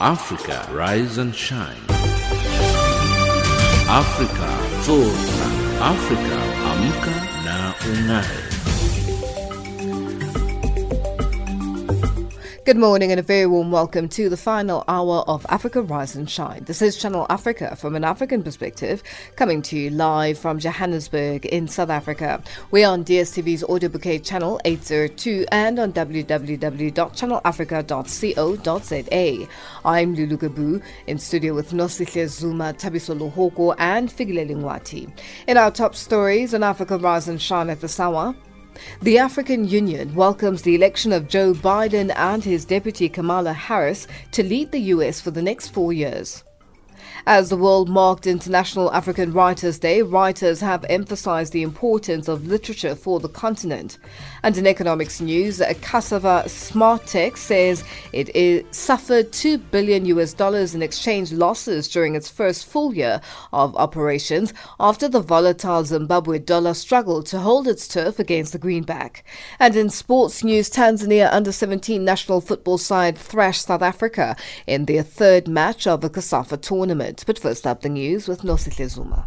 Africa Rise and Shine. Africa Zorka. Africa Amka na Ungae. Good morning and a very warm welcome to the final hour of Africa Rise and Shine. This is Channel Africa from an African perspective, coming to you live from Johannesburg in South Africa. We're on DSTV's Audio Bouquet channel 802 and on www.channelafrica.co.za. I'm Lulu Gabu in studio with Nosihle Zuma, Tabiso Lohoko and Figile Lingwati. In our top stories on Africa Rise and Shine at this hour, the African Union welcomes the election of Joe Biden and his deputy Kamala Harris to lead the U.S. for the next four years. As the world marked International African Writers' Day, writers have emphasized the importance of literature for the continent. And in economics news, Cassava Smartech says it is suffered 2 billion US dollars in exchange losses during its first full year of operations after the volatile Zimbabwe dollar struggled to hold its turf against the greenback. And in sports news, Tanzania under 17 national football side thrashed South Africa in their third match of the COSAFA tournament. But first up, the news with Nosihle Zuma.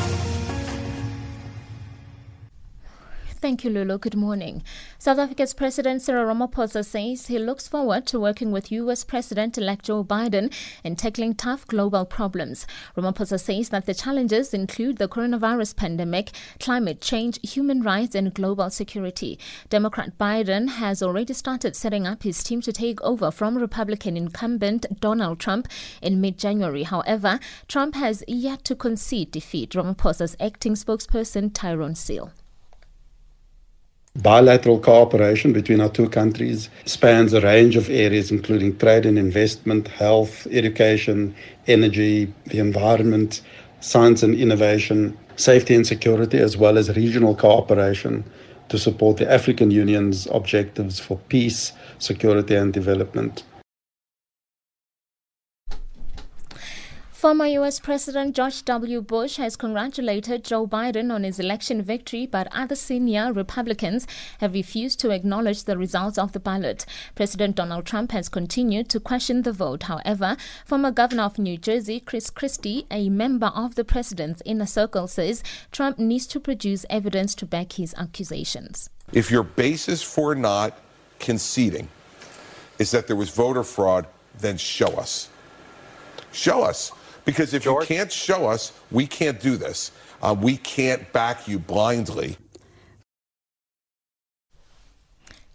Thank you, Lulu. Good morning. South Africa's President Cyril Ramaphosa says he looks forward to working with U.S. President-elect Joe Biden in tackling tough global problems. Ramaphosa says that the challenges include the coronavirus pandemic, climate change, human rights, and global security. Democrat Biden has already started setting up his team to take over from Republican incumbent Donald Trump in mid-January. However, Trump has yet to concede defeat. Ramaphosa's acting spokesperson Tyrone Seale. Bilateral cooperation between our two countries spans a range of areas, including trade and investment, health, education, energy, the environment, science and innovation, safety and security, as well as regional cooperation to support the African Union's objectives for peace, security, and development. Former U.S. President George W. Bush has congratulated Joe Biden on his election victory, but other senior Republicans have refused to acknowledge the results of the ballot. President Donald Trump has continued to question the vote. However, former Governor of New Jersey, Chris Christie, a member of the president's inner circle, says Trump needs to produce evidence to back his accusations. If your basis for not conceding is that there was voter fraud, then show us. Show us. Because if George? you can't show us, we can't do this. Uh, we can't back you blindly.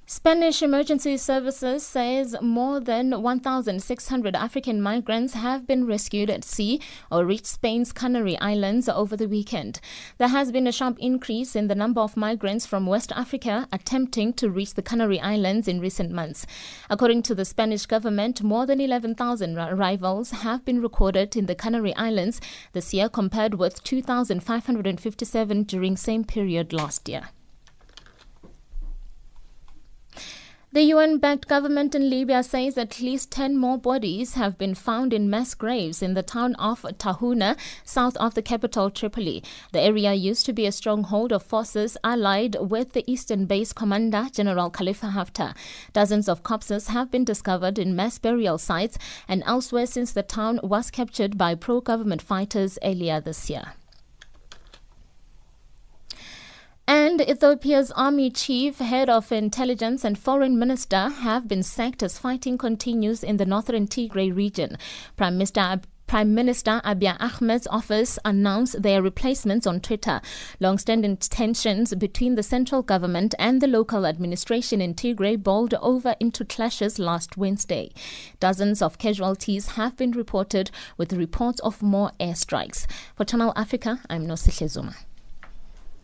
Spanish Emergency Services says more than 1,600 African migrants have been rescued at sea or reached Spain's Canary Islands over the weekend. There has been a sharp increase in the number of migrants from West Africa attempting to reach the Canary Islands in recent months. According to the Spanish government, more than 11,000 arrivals have been recorded in the Canary Islands this year compared with 2,557 during the same period last year. The UN backed government in Libya says at least 10 more bodies have been found in mass graves in the town of Tarhuna, south of the capital Tripoli. The area used to be a stronghold of forces allied with the eastern base commander, General Khalifa Haftar. Dozens of corpses have been discovered in mass burial sites and elsewhere since the town was captured by pro government fighters earlier this year. And Ethiopia's army chief, head of intelligence, and foreign minister have been sacked as fighting continues in the northern Tigray region. Prime Minister Prime Minister Abiy Ahmed's office announced their replacements on Twitter. Long-standing tensions between the central government and the local administration in Tigray boiled over into clashes last Wednesday. Dozens of casualties have been reported, with reports of more airstrikes. For Channel Africa, I'm Nosihle Zuma.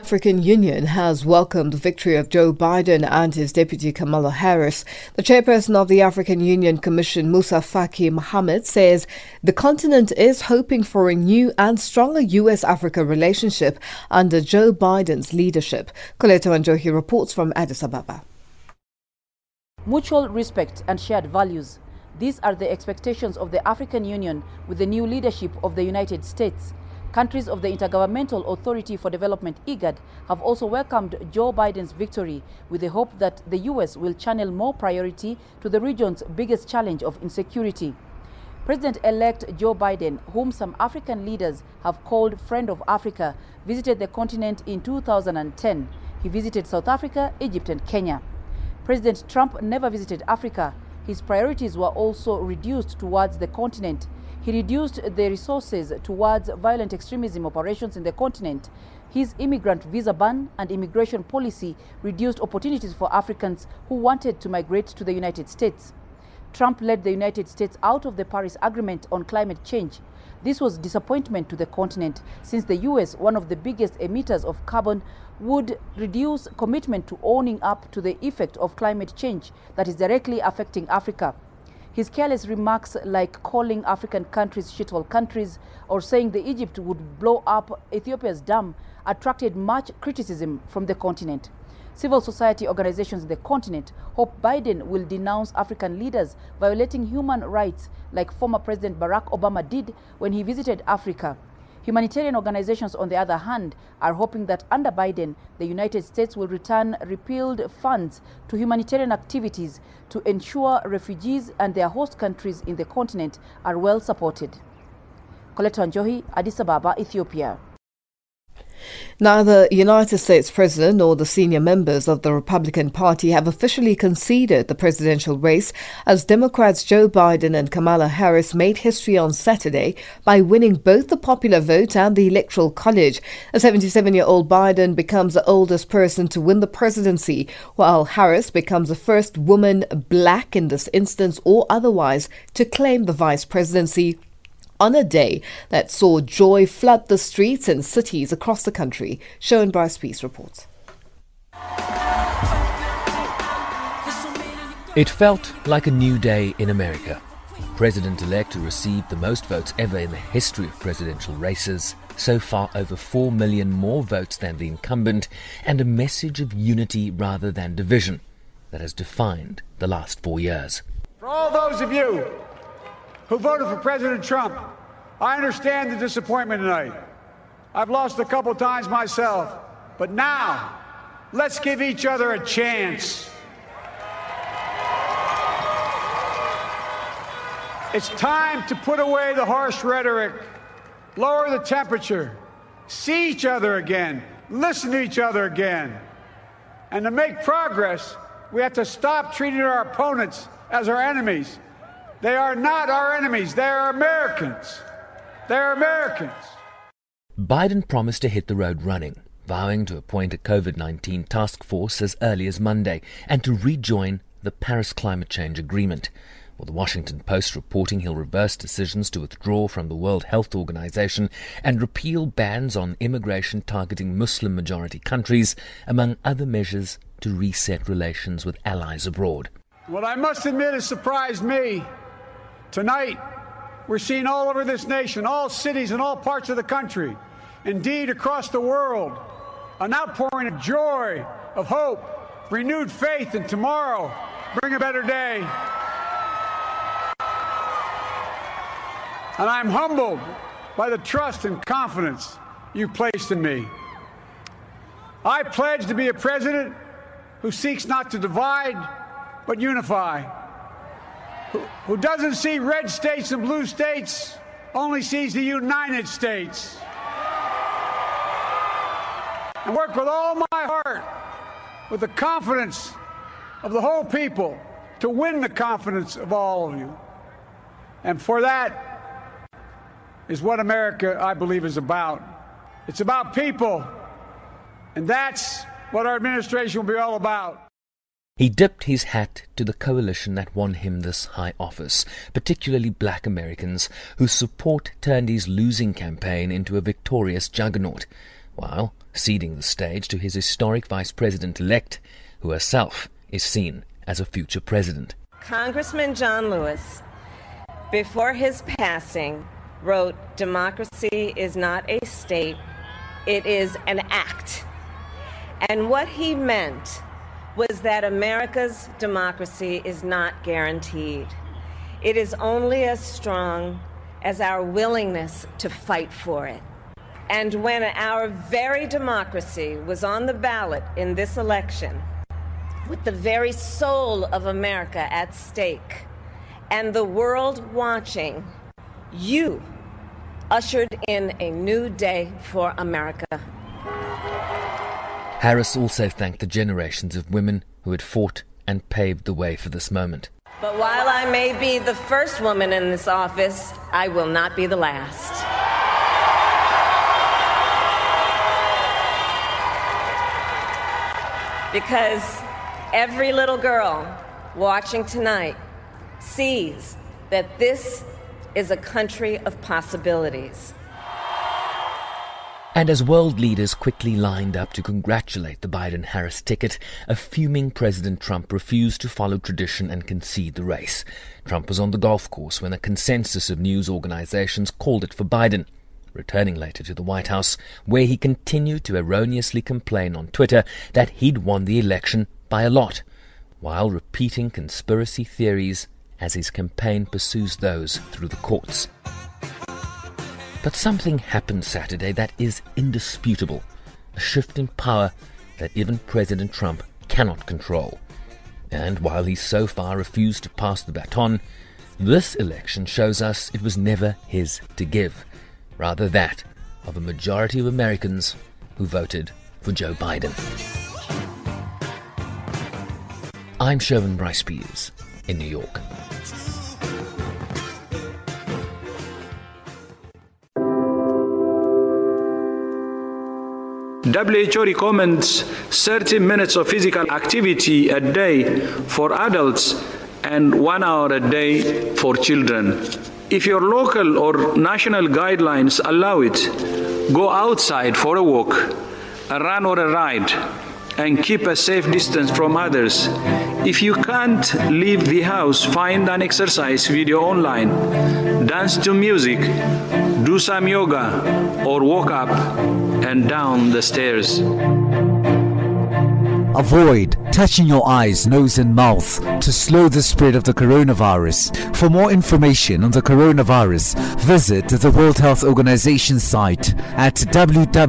African Union has welcomed the victory of Joe Biden and his deputy Kamala Harris. The chairperson of the African Union Commission, Musa Faki Mohammed, says the continent is hoping for a new and stronger US Africa relationship under Joe Biden's leadership. Coletta Wanjohi reports from Addis Ababa. Mutual respect and shared values. These are the expectations of the African Union with the new leadership of the United States. Countries of the Intergovernmental Authority for Development, IGAD, have also welcomed Joe Biden's victory with the hope that the U.S. will channel more priority to the region's biggest challenge of insecurity. President-elect Joe Biden, whom some African leaders have called friend of Africa, visited the continent in 2010. He visited South Africa, Egypt and Kenya. President Trump never visited Africa. His priorities were also reduced towards the continent. He reduced the resources towards violent extremism operations in the continent. His immigrant visa ban and immigration policy reduced opportunities for Africans who wanted to migrate to the United States. Trump led the United States out of the Paris Agreement on climate change. This was disappointment to the continent since the US, one of the biggest emitters of carbon, would reduce commitment to owning up to the effect of climate change that is directly affecting Africa. His careless remarks like calling African countries shithole countries or saying that Egypt would blow up Ethiopia's dam attracted much criticism from the continent. Civil society organizations in the continent hope Biden will denounce African leaders violating human rights like former President Barack Obama did when he visited Africa. Humanitarian organizations, on the other hand, are hoping that under Biden, the United States will return repealed funds to humanitarian activities to ensure refugees and their host countries in the continent are well supported. Coletta Wanjohi, Addis Ababa, Ethiopia. Neither United States President nor the senior members of the Republican Party have officially conceded the presidential race as Democrats Joe Biden and Kamala Harris made history on Saturday by winning both the popular vote and the Electoral College. A 77 year old Biden becomes the oldest person to win the presidency, while Harris becomes the first woman, black in this instance or otherwise, to claim the vice presidency on a day that saw joy flood the streets and cities across the country. Sherwin Bryce Pease reports. It felt like a new day in America. President elect who received the most votes ever in the history of presidential races, so far over 4 million more votes than the incumbent, and a message of unity rather than division that has defined the last four years. For all those of you who voted for President Trump. I understand the disappointment tonight. I've lost a couple times myself. But now, let's give each other a chance. It's time to put away the harsh rhetoric, lower the temperature, see each other again, listen to each other again. And to make progress, we have to stop treating our opponents as our enemies they are not our enemies. They are Americans. They're Americans. Biden promised to hit the road running, vowing to appoint a COVID 19 task force as early as Monday and to rejoin the Paris Climate Change Agreement. Well, the Washington Post reporting he'll reverse decisions to withdraw from the World Health Organization and repeal bans on immigration targeting Muslim majority countries, among other measures to reset relations with allies abroad. What I must admit has surprised me Tonight, we're seeing all over this nation, all cities and all parts of the country, indeed across the world, an outpouring of joy, of hope, renewed faith in tomorrow. Bring a better day. And I'm humbled by the trust and confidence you've placed in me. I pledge to be a president who seeks not to divide, but unify who, doesn't see red states and blue states, only sees the United States. And work with all my heart, with the confidence of the whole people, to win the confidence of all of you. And for that is what America, I believe, is about. It's about people. And that's what our administration will be all about. He dipped his hat to the coalition that won him this high office, particularly black Americans, whose support turned his losing campaign into a victorious juggernaut. while ceding the stage to his historic vice president elect, who herself is seen as a future president. Congressman John Lewis, before his passing, wrote Democracy is not a state, it is an act. And what he meant was that America's democracy is not guaranteed. It is only as strong as our willingness to fight for it. And when our very democracy was on the ballot in this election, with the very soul of America at stake and the world watching, you ushered in a new day for America. Harris also thanked the generations of women who had fought and paved the way for this moment. But while I may be the first woman in this office, I will not be the last. Because every little girl watching tonight sees that this is a country of possibilities. And as world leaders quickly lined up to congratulate the Biden Harris ticket, a fuming President Trump refused to follow tradition and concede the race. Trump was on the golf course when a consensus of news organizations called it for Biden. Returning later to the White House, where he continued to erroneously complain on Twitter that he'd won the election by a lot, while repeating conspiracy theories as his campaign pursues those through the courts. But something happened Saturday that is indisputable a shift in power that even President Trump cannot control. And while he so far refused to pass the baton, this election shows us it was never his to give, rather that of a majority of Americans who voted for Joe Biden. I'm Sherwin Bryce Pease in New York. WHO recommends 30 minutes of physical activity a day for adults and one hour a day for children. If your local or national guidelines allow it, go outside for a walk, a run or a ride, and keep a safe distance from others. If you can't leave the house, find an exercise video online, dance to music, do some yoga, or walk up and down the stairs. Avoid touching your eyes, nose, and mouth to slow the spread of the coronavirus. For more information on the coronavirus, visit the World Health Organization site at www.who.int.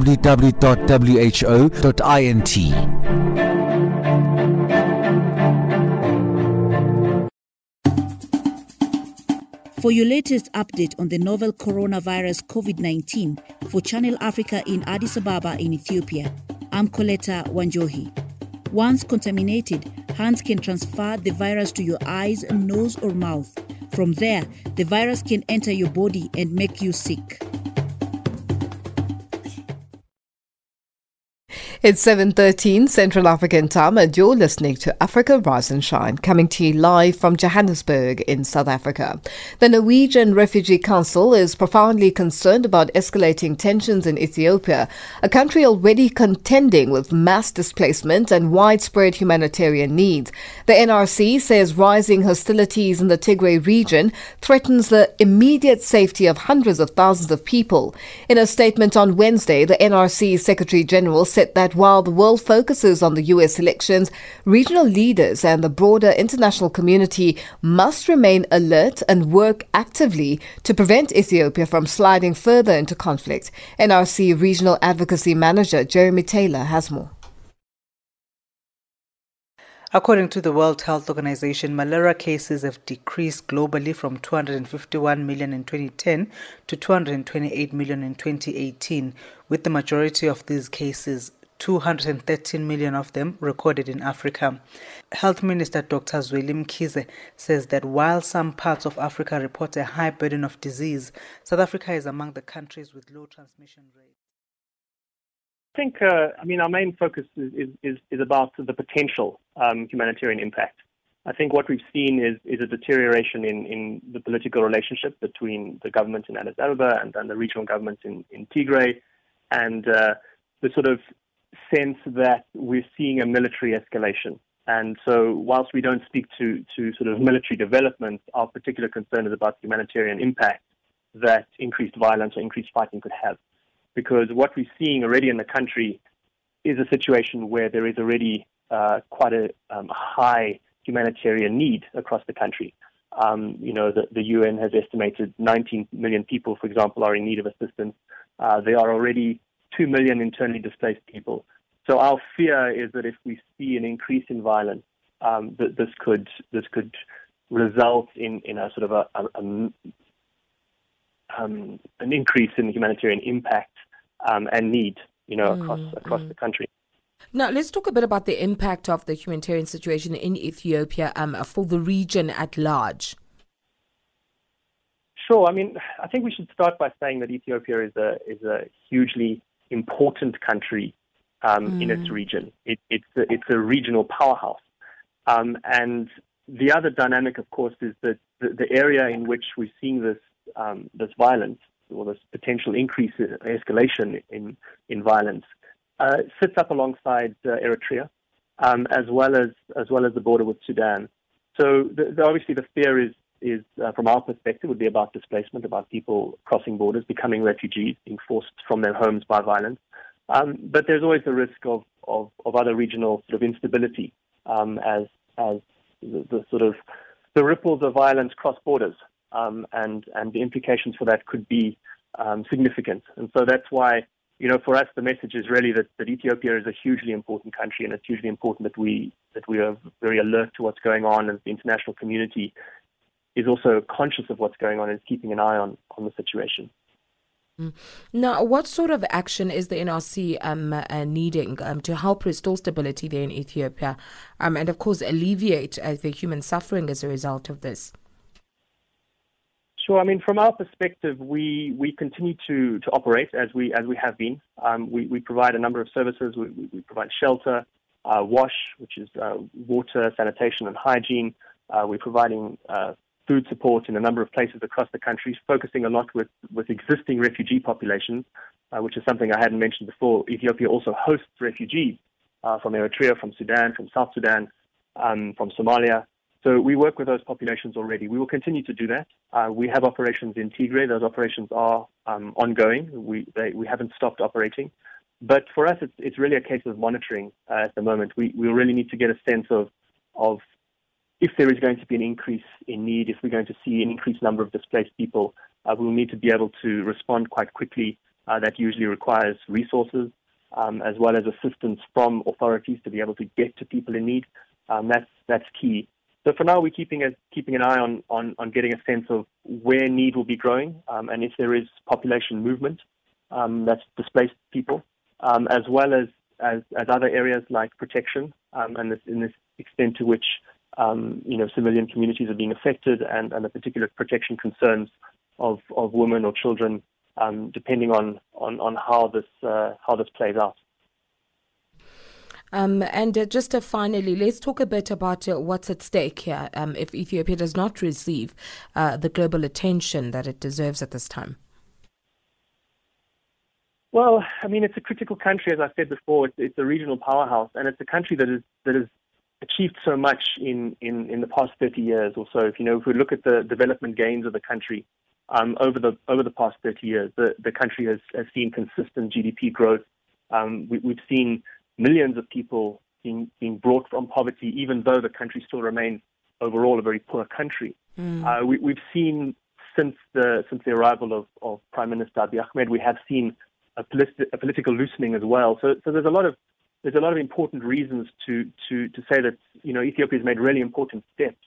For your latest update on the novel coronavirus COVID 19 for Channel Africa in Addis Ababa in Ethiopia, I'm Coletta Wanjohi. Once contaminated, hands can transfer the virus to your eyes, nose, or mouth. From there, the virus can enter your body and make you sick. It's 7.13 Central African time and you're listening to Africa Rise and Shine, coming to you live from Johannesburg in South Africa. The Norwegian Refugee Council is profoundly concerned about escalating tensions in Ethiopia, a country already contending with mass displacement and widespread humanitarian needs. The NRC says rising hostilities in the Tigray region threatens the immediate safety of hundreds of thousands of people. In a statement on Wednesday, the NRC Secretary General said that while the world focuses on the US elections, regional leaders and the broader international community must remain alert and work actively to prevent Ethiopia from sliding further into conflict. NRC Regional Advocacy Manager Jeremy Taylor has more. According to the World Health Organization, malaria cases have decreased globally from 251 million in 2010 to 228 million in 2018, with the majority of these cases 213 million of them recorded in Africa. Health Minister Dr. Zweli Mkhize says that while some parts of Africa report a high burden of disease, South Africa is among the countries with low transmission rates. I think, uh, I mean, our main focus is, is, is about the potential um, humanitarian impact. I think what we've seen is, is a deterioration in, in the political relationship between the government in Addis Ababa and, and the regional governments in, in Tigray. And uh, the sort of sense that we're seeing a military escalation. And so, whilst we don't speak to, to sort of military developments, our particular concern is about the humanitarian impact that increased violence or increased fighting could have. Because what we're seeing already in the country is a situation where there is already uh, quite a um, high humanitarian need across the country. Um, you know, the, the, UN has estimated 19 million people, for example, are in need of assistance. Uh, there are already 2 million internally displaced people. So our fear is that if we see an increase in violence, um, that this could this could result in, in a sort of a, a, a um, an increase in humanitarian impact um, and need, you know, across mm, across mm. the country. Now, let's talk a bit about the impact of the humanitarian situation in Ethiopia um, for the region at large. Sure. I mean, I think we should start by saying that Ethiopia is a is a hugely important country um, mm. in its mm. region. It, it's a, it's a regional powerhouse, um, and the other dynamic, of course, is that the, the area in which we're seeing this um, this violence or this potential increase in escalation in in violence uh, sits up alongside uh, Eritrea, um, as well as as well as the border with Sudan. So the, the, obviously the fear is is uh, from our perspective would be about displacement, about people crossing borders, becoming refugees, being forced from their homes by violence. Um, but there's always the risk of, of, of other regional sort of instability um, as as the, the, sort of the ripples of violence cross borders, um, and and the implications for that could be um, significant. And so that's why you know, for us, the message is really that, that Ethiopia is a hugely important country, and it's hugely important that we that we are very alert to what's going on, and the international community is also conscious of what's going on and is keeping an eye on on the situation. Mm. Now, what sort of action is the NRC um, uh, needing um, to help restore stability there in Ethiopia, um, and of course alleviate uh, the human suffering as a result of this? Sure. I mean, from our perspective, we, we continue to, to operate as we as we have been. Um, we, we provide a number of services. We, we provide shelter, uh, WASH, which is uh, water, sanitation, and hygiene. Uh, we're providing uh, food support in a number of places across the country, focusing a lot with, with existing refugee populations, uh, which is something I hadn't mentioned before. Ethiopia also hosts refugees uh, from Eritrea, from Sudan, from South Sudan, um, from Somalia. So we work with those populations already. We will continue to do that. Uh, we have operations in Tigray. Those operations are um, ongoing. We, they, we haven't stopped operating. But for us, it's, it's really a case of monitoring uh, at the moment. We, we really need to get a sense of, of if there is going to be an increase in need, if we're going to see an increased number of displaced people, uh, we'll need to be able to respond quite quickly. Uh, that usually requires resources um, as well as assistance from authorities to be able to get to people in need. Um, that's, that's key. So for now, we're keeping a, keeping an eye on, on, on getting a sense of where need will be growing um, and if there is population movement um, that's displaced people, um, as well as, as, as other areas like protection um, and this, in this extent to which um, you know civilian communities are being affected and, and the particular protection concerns of, of women or children, um, depending on, on, on how this uh, how this plays out. Um, and uh, just uh, finally, let's talk a bit about uh, what's at stake here um, if Ethiopia does not receive uh, the global attention that it deserves at this time. Well, I mean, it's a critical country, as I said before. It's, it's a regional powerhouse, and it's a country that is that has achieved so much in, in, in the past 30 years or so. If you know, if we look at the development gains of the country um, over the over the past 30 years, the, the country has, has seen consistent GDP growth. Um, we, we've seen millions of people being, being brought from poverty, even though the country still remains overall a very poor country. Mm. Uh, we, have seen since the since the arrival of, of Prime Minister Abiy Ahmed, we have seen a, politi- a, political loosening as well. So, so there's a lot of there's a lot of important reasons to to to say that you know Ethiopia has made really important steps,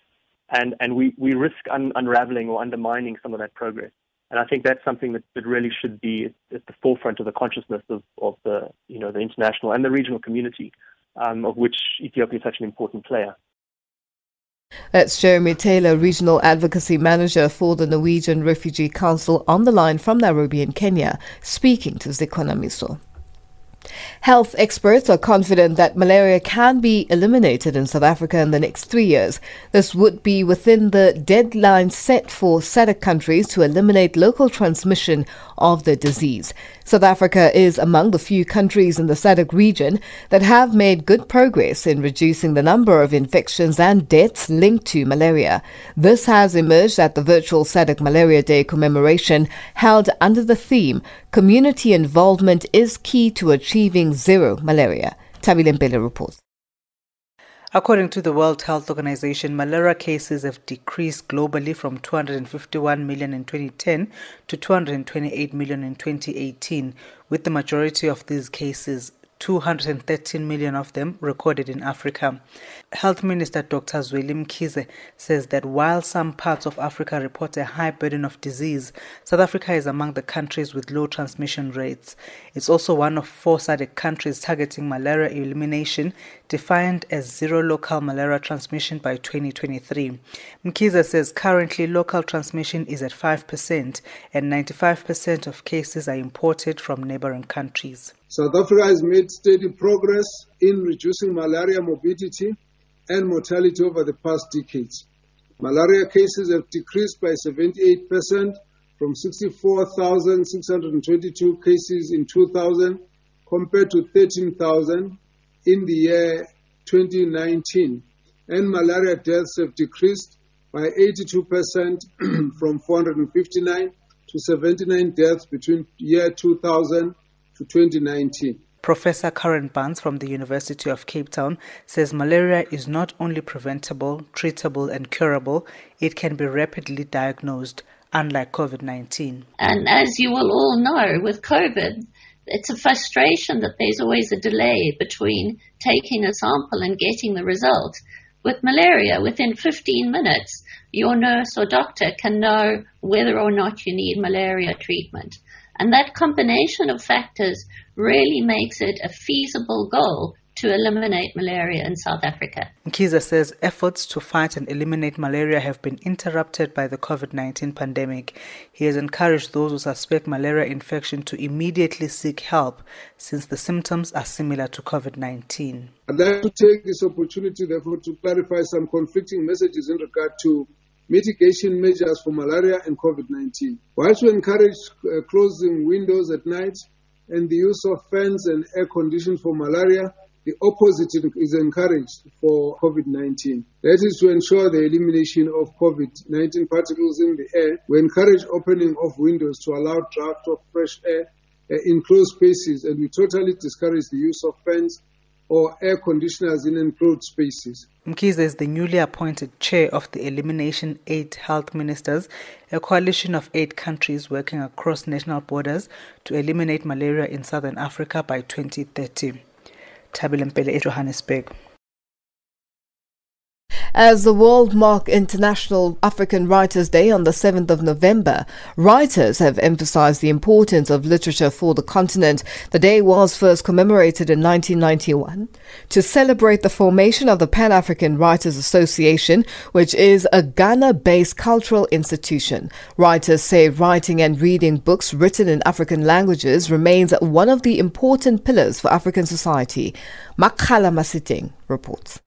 and and we we risk un- unraveling or undermining some of that progress. And I think that's something that, that really should be at the forefront of the consciousness of, of the, you know, the international and the regional community, um, of which Ethiopia is such an important player. That's Jeremy Taylor, Regional Advocacy Manager for the Norwegian Refugee Council, on the line from Nairobi in Kenya, speaking to Zikonamiso. Health experts are confident that malaria can be eliminated in South Africa in the next three years. This would be within the deadline set for SADC countries to eliminate local transmission of the disease. South Africa is among the few countries in the SADC region that have made good progress in reducing the number of infections and deaths linked to malaria. This has emerged at the virtual SADC Malaria Day commemoration held under the theme Community Involvement is Key to Achieving Zero Malaria. Tabile Mpele reports. According to the World Health Organization, malaria cases have decreased globally from 251 million in 2010 to 228 million in 2018, with the majority of these cases 213 million of them recorded in Africa. Health Minister Dr. Zweli Mkhize says that while some parts of Africa report a high burden of disease, South Africa is among the countries with low transmission rates. It's also one of four SADC countries targeting malaria elimination, defined as zero local malaria transmission by 2023. Mkhize says currently local transmission is at 5% and 95% of cases are imported from neighboring countries. South Africa has made steady progress in reducing malaria morbidity and mortality over the past decades. Malaria cases have decreased by 78% from 64,622 cases in 2000 compared to 13,000 in the year 2019. And malaria deaths have decreased by 82% from 459 to 79 deaths between year 2000 to 2019. Professor Karen Barnes from the University of Cape Town says malaria is not only preventable, treatable, and curable, it can be rapidly diagnosed, unlike COVID 19. And as you will all know, with COVID, it's a frustration that there's always a delay between taking a sample and getting the result. With malaria, within 15 minutes, your nurse or doctor can know whether or not you need malaria treatment. And that combination of factors really makes it a feasible goal to eliminate malaria in South Africa. Mkhize says efforts to fight and eliminate malaria have been interrupted by the COVID 19 pandemic. He has encouraged those who suspect malaria infection to immediately seek help since the symptoms are similar to COVID 19. I'd like to take this opportunity, therefore, to clarify some conflicting messages in regard to mitigation measures for malaria and COVID-19. Whilst we encourage uh, closing windows at night and the use of fans and air conditioning for malaria, the opposite is encouraged for COVID-19. That is to ensure the elimination of COVID-19 particles in the air. We encourage opening of windows to allow draft of fresh air uh, in closed spaces, and we totally discourage the use of fans or air conditioners in enclosed spaces. Mkhize is the newly appointed chair of the Elimination 8 Health Ministers, a coalition of eight countries working across national borders to eliminate malaria in southern Africa by 2030. Tabile Mpele, Johannesburg. As the world mark International African Writers Day on the 7th of November, writers have emphasized the importance of literature for the continent. The day was first commemorated in 1991 to celebrate the formation of the Pan African Writers Association, which is a Ghana based cultural institution. Writers say writing and reading books written in African languages remains one of the important pillars for African society. Makhala Masiting reports.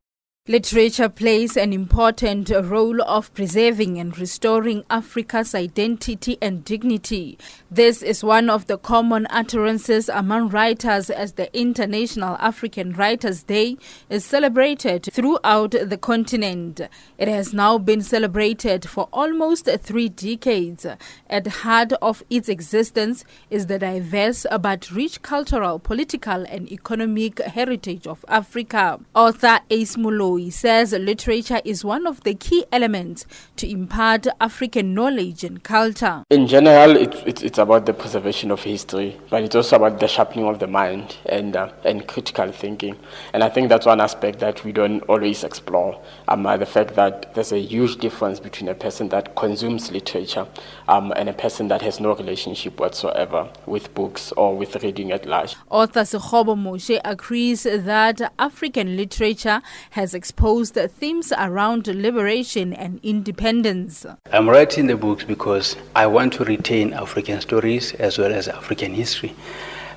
Literature plays an important role of preserving and restoring Africa's identity and dignity. This is one of the common utterances among writers as the International African Writers Day is celebrated throughout the continent. It has now been celebrated for almost three decades. At the heart of its existence is the diverse but rich cultural, political, and economic heritage of Africa. Author Ace Moloi says literature is one of the key elements to impart African knowledge and culture. In general, it, it, it's about the preservation of history, but it's also about the sharpening of the mind and, uh, and critical thinking. And I think that's one aspect that we don't always explore um, uh, the fact that there's a huge difference between a person that consumes literature um, and a person that has no relationship whatsoever with books or with reading at large. Author Sekgobo Moshe agrees that African literature has exposed themes around liberation and independence. I'm writing the books because I want to retain African stories as well as African history.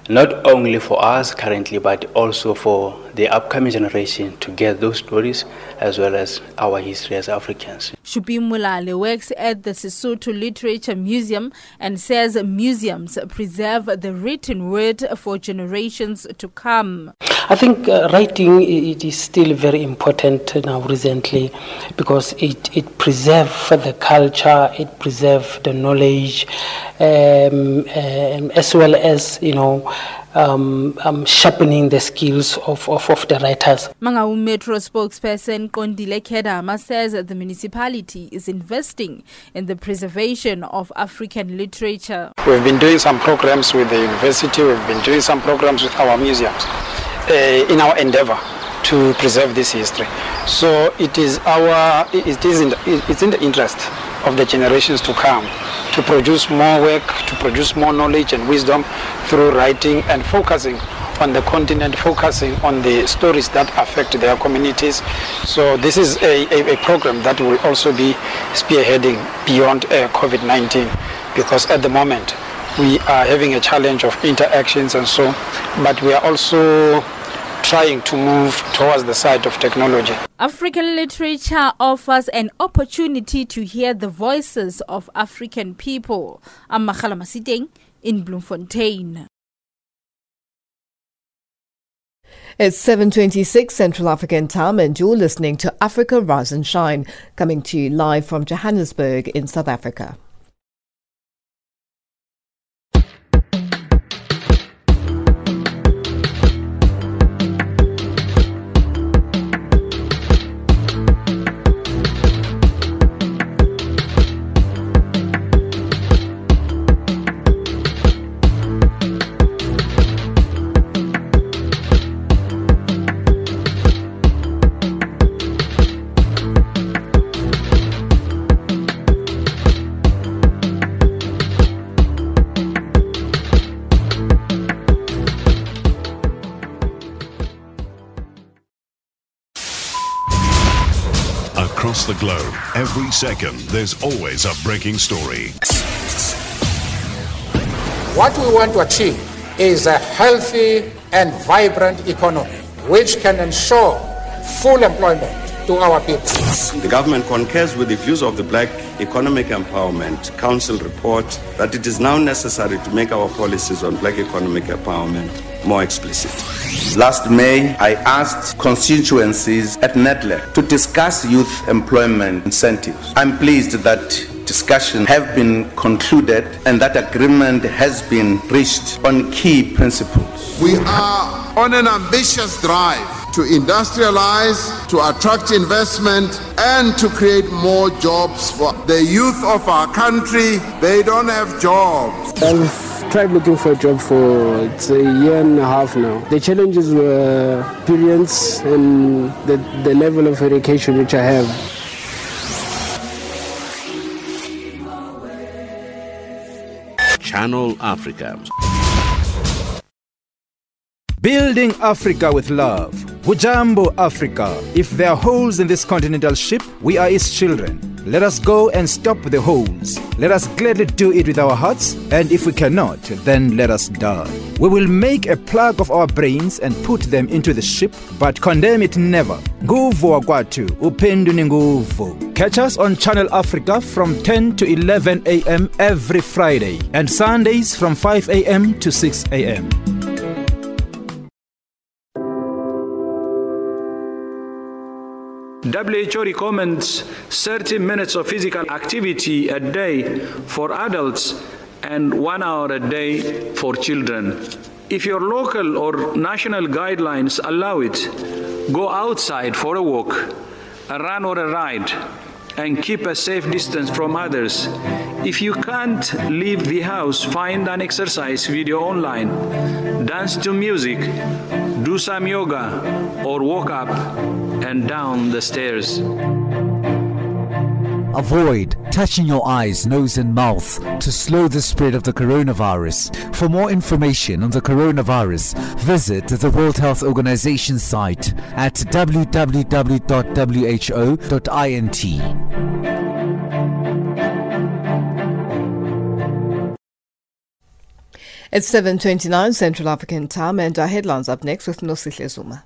not only for us currently, but also for the upcoming generation to get those stories as well as our history as Africans. Shupi Mulale works at the Sesotho Literature Museum and says museums preserve the written word for generations to come. I think uh, writing it is still very important now recently because it, it preserves the culture, it preserves the knowledge, um, um, as well as, you know, um, um, sharpening the skills of, of, of the writers. Mangaung Metro spokesperson Qondile Khedama says that the municipality is investing in the preservation of African literature. We've been doing some programs with the university, we've been doing some programs with our museums in our endeavor to preserve this history. So it is our, it is in the, it's in the interest of the generations to come to produce more work, to produce more knowledge and wisdom through writing and focusing on the continent, focusing on the stories that affect their communities. So this is a, a, a program that will also be spearheading beyond uh, COVID-19 because at the moment we are having a challenge of interactions and so, but we are also trying to move towards the side of technology. African literature offers an opportunity to hear the voices of African people. I'm Makhala Masiteng in Bloemfontein. It's 7:26 Central African Time and you're listening to Africa Rise and Shine coming to you live from Johannesburg in South Africa. Every second, there's always a breaking story. What we want to achieve is a healthy and vibrant economy which can ensure full employment to our people. The government concurs with the views of the Black Economic Empowerment Council report that it is now necessary to make our policies on black economic empowerment more explicit. Last May, I asked constituencies at NEDLAC to discuss youth employment incentives. I'm pleased that discussions have been concluded and that agreement has been reached on key principles. We are on an ambitious drive to industrialize, to attract investment, and to create more jobs for the youth of our country. They don't have jobs. I've tried looking for a job for it's a year and a half now. The challenges were experience and the, the level of education which I have. Channel Africa. Building Africa with love. Hujambo Africa. If there are holes in this continental ship, we are its children. Let us go and stop the holes. Let us gladly do it with our hearts, and if we cannot, then let us die. We will make a plug of our brains and put them into the ship, but condemn it never. Nguvu wakwatu, upendu ni nguvu. Catch us on Channel Africa from 10 to 11 a.m. every Friday, and Sundays from 5 a.m. to 6 a.m. WHO recommends 30 minutes of physical activity a day for adults and one hour a day for children. If your local or national guidelines allow it, go outside for a walk, a run or a ride, and keep a safe distance from others. If you can't leave the house, find an exercise video online, dance to music, do some yoga, or walk up and down the stairs. Avoid touching your eyes, nose, and mouth to slow the spread of the coronavirus. For more information on the coronavirus, visit the World Health Organization site at www.who.int. It's 7.29 Central African time and our headlines up next with Nosihle Zuma.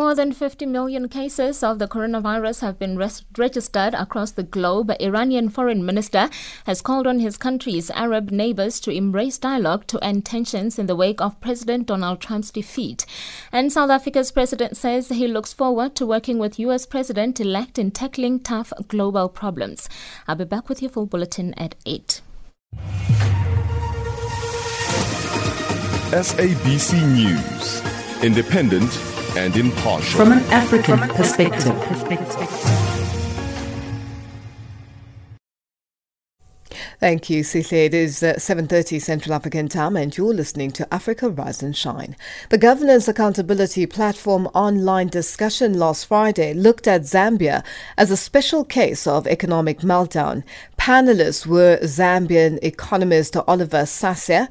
More than 50 million cases of the coronavirus have been res- registered across the globe. Iranian foreign minister has called on his country's Arab neighbors to embrace dialogue to end tensions in the wake of President Donald Trump's defeat. And South Africa's president says he looks forward to working with US President elect in tackling tough global problems. I'll be back with your full bulletin at 8. SABC News, independent and impartial. From an African perspective. Thank you, Sihle. It is uh, 7.30 Central African time and you're listening to Africa Rise and Shine. The Governance Accountability Platform online discussion last Friday looked at Zambia as a special case of economic meltdown. Panelists were Zambian economist Oliver Saasa,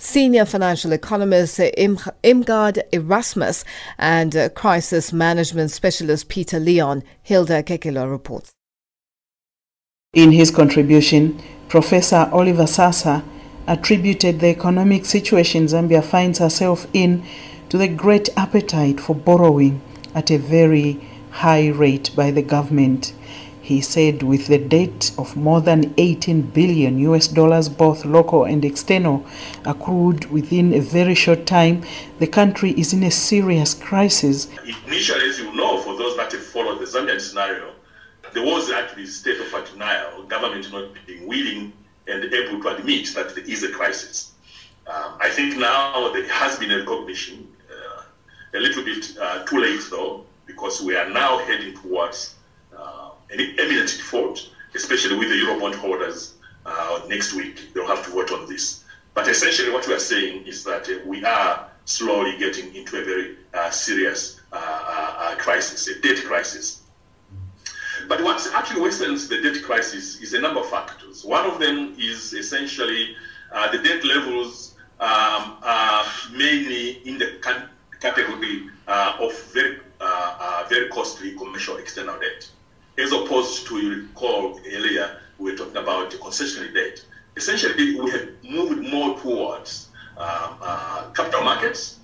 Senior financial economist Irmgard Erasmus and uh, crisis management specialist Peter Leon. Hilda Kekelo reports. In his contribution, Professor Oliver Saasa attributed the economic situation Zambia finds herself in to the great appetite for borrowing at a very high rate by the government. He said with the debt of more than 18 billion US dollars, both local and external, accrued within a very short time, the country is in a serious crisis. Initially, as you know, for those that have followed the Zambian scenario, there was actually a state of denial, government not being willing and able to admit that there is a crisis. Um, I think now there has been a recognition, uh, a little bit uh, too late though, because we are now heading towards an imminent default, especially with the Eurobond holders uh, next week. They'll have to vote on this. But essentially, what we are saying is that uh, we are slowly getting into a very uh, serious uh, uh, uh, crisis, a debt crisis. But what actually worsens the debt crisis is a number of factors. One of them is essentially the debt levels um, are mainly in the category of very, very costly commercial external debt as opposed to, you recall earlier, we were talking about the concessionary debt. Essentially, we have moved more towards uh, uh, capital markets.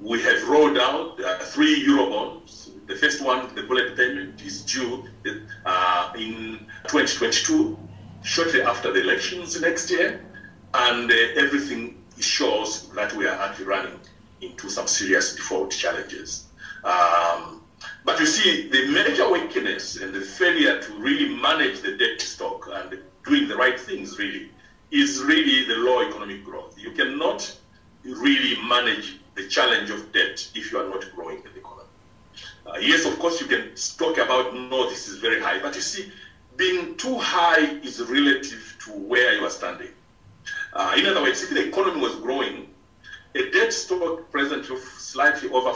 We have rolled out uh, three euro bonds. The first one, the bullet payment, is due uh, in 2022, shortly after the elections next year, and uh, everything shows that we are actually running into some serious default challenges. Um, but you see, the major weakness and the failure to really manage the debt stock and doing the right things really is really the low economic growth. You cannot really manage the challenge of debt if you are not growing the economy. Uh, yes, of course, you can talk about no, this is very high, but you see, being too high is relative to where you are standing. Uh, in other words, if the economy was growing, a debt stock present of slightly over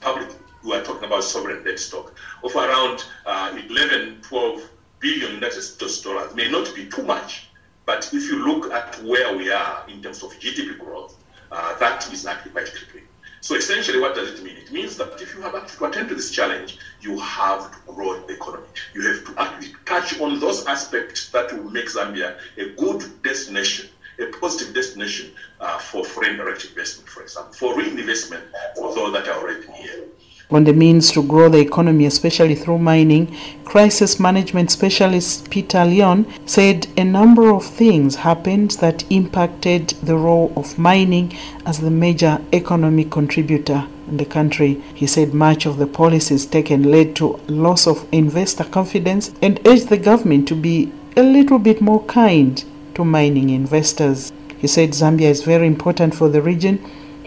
public we are talking about sovereign debt stock of around uh, 11, 12 billion United States dollars may not be too much, but if you look at where we are in terms of GDP growth, uh, that is actually quite crippling. So essentially, what does it mean? It means that if you have to attend to this challenge, you have to grow the economy. You have to actually touch on those aspects that will make Zambia a good destination a positive destination uh, for foreign direct investment, for example, for reinvestment for those that are already here on the means to grow the economy, especially through mining, crisis management specialist Peter Leon said a number of things happened that impacted the role of mining as the major economic contributor in the country. He said much of the policies taken led to loss of investor confidence and urged the government to be a little bit more kind to mining investors. He said Zambia is very important for the region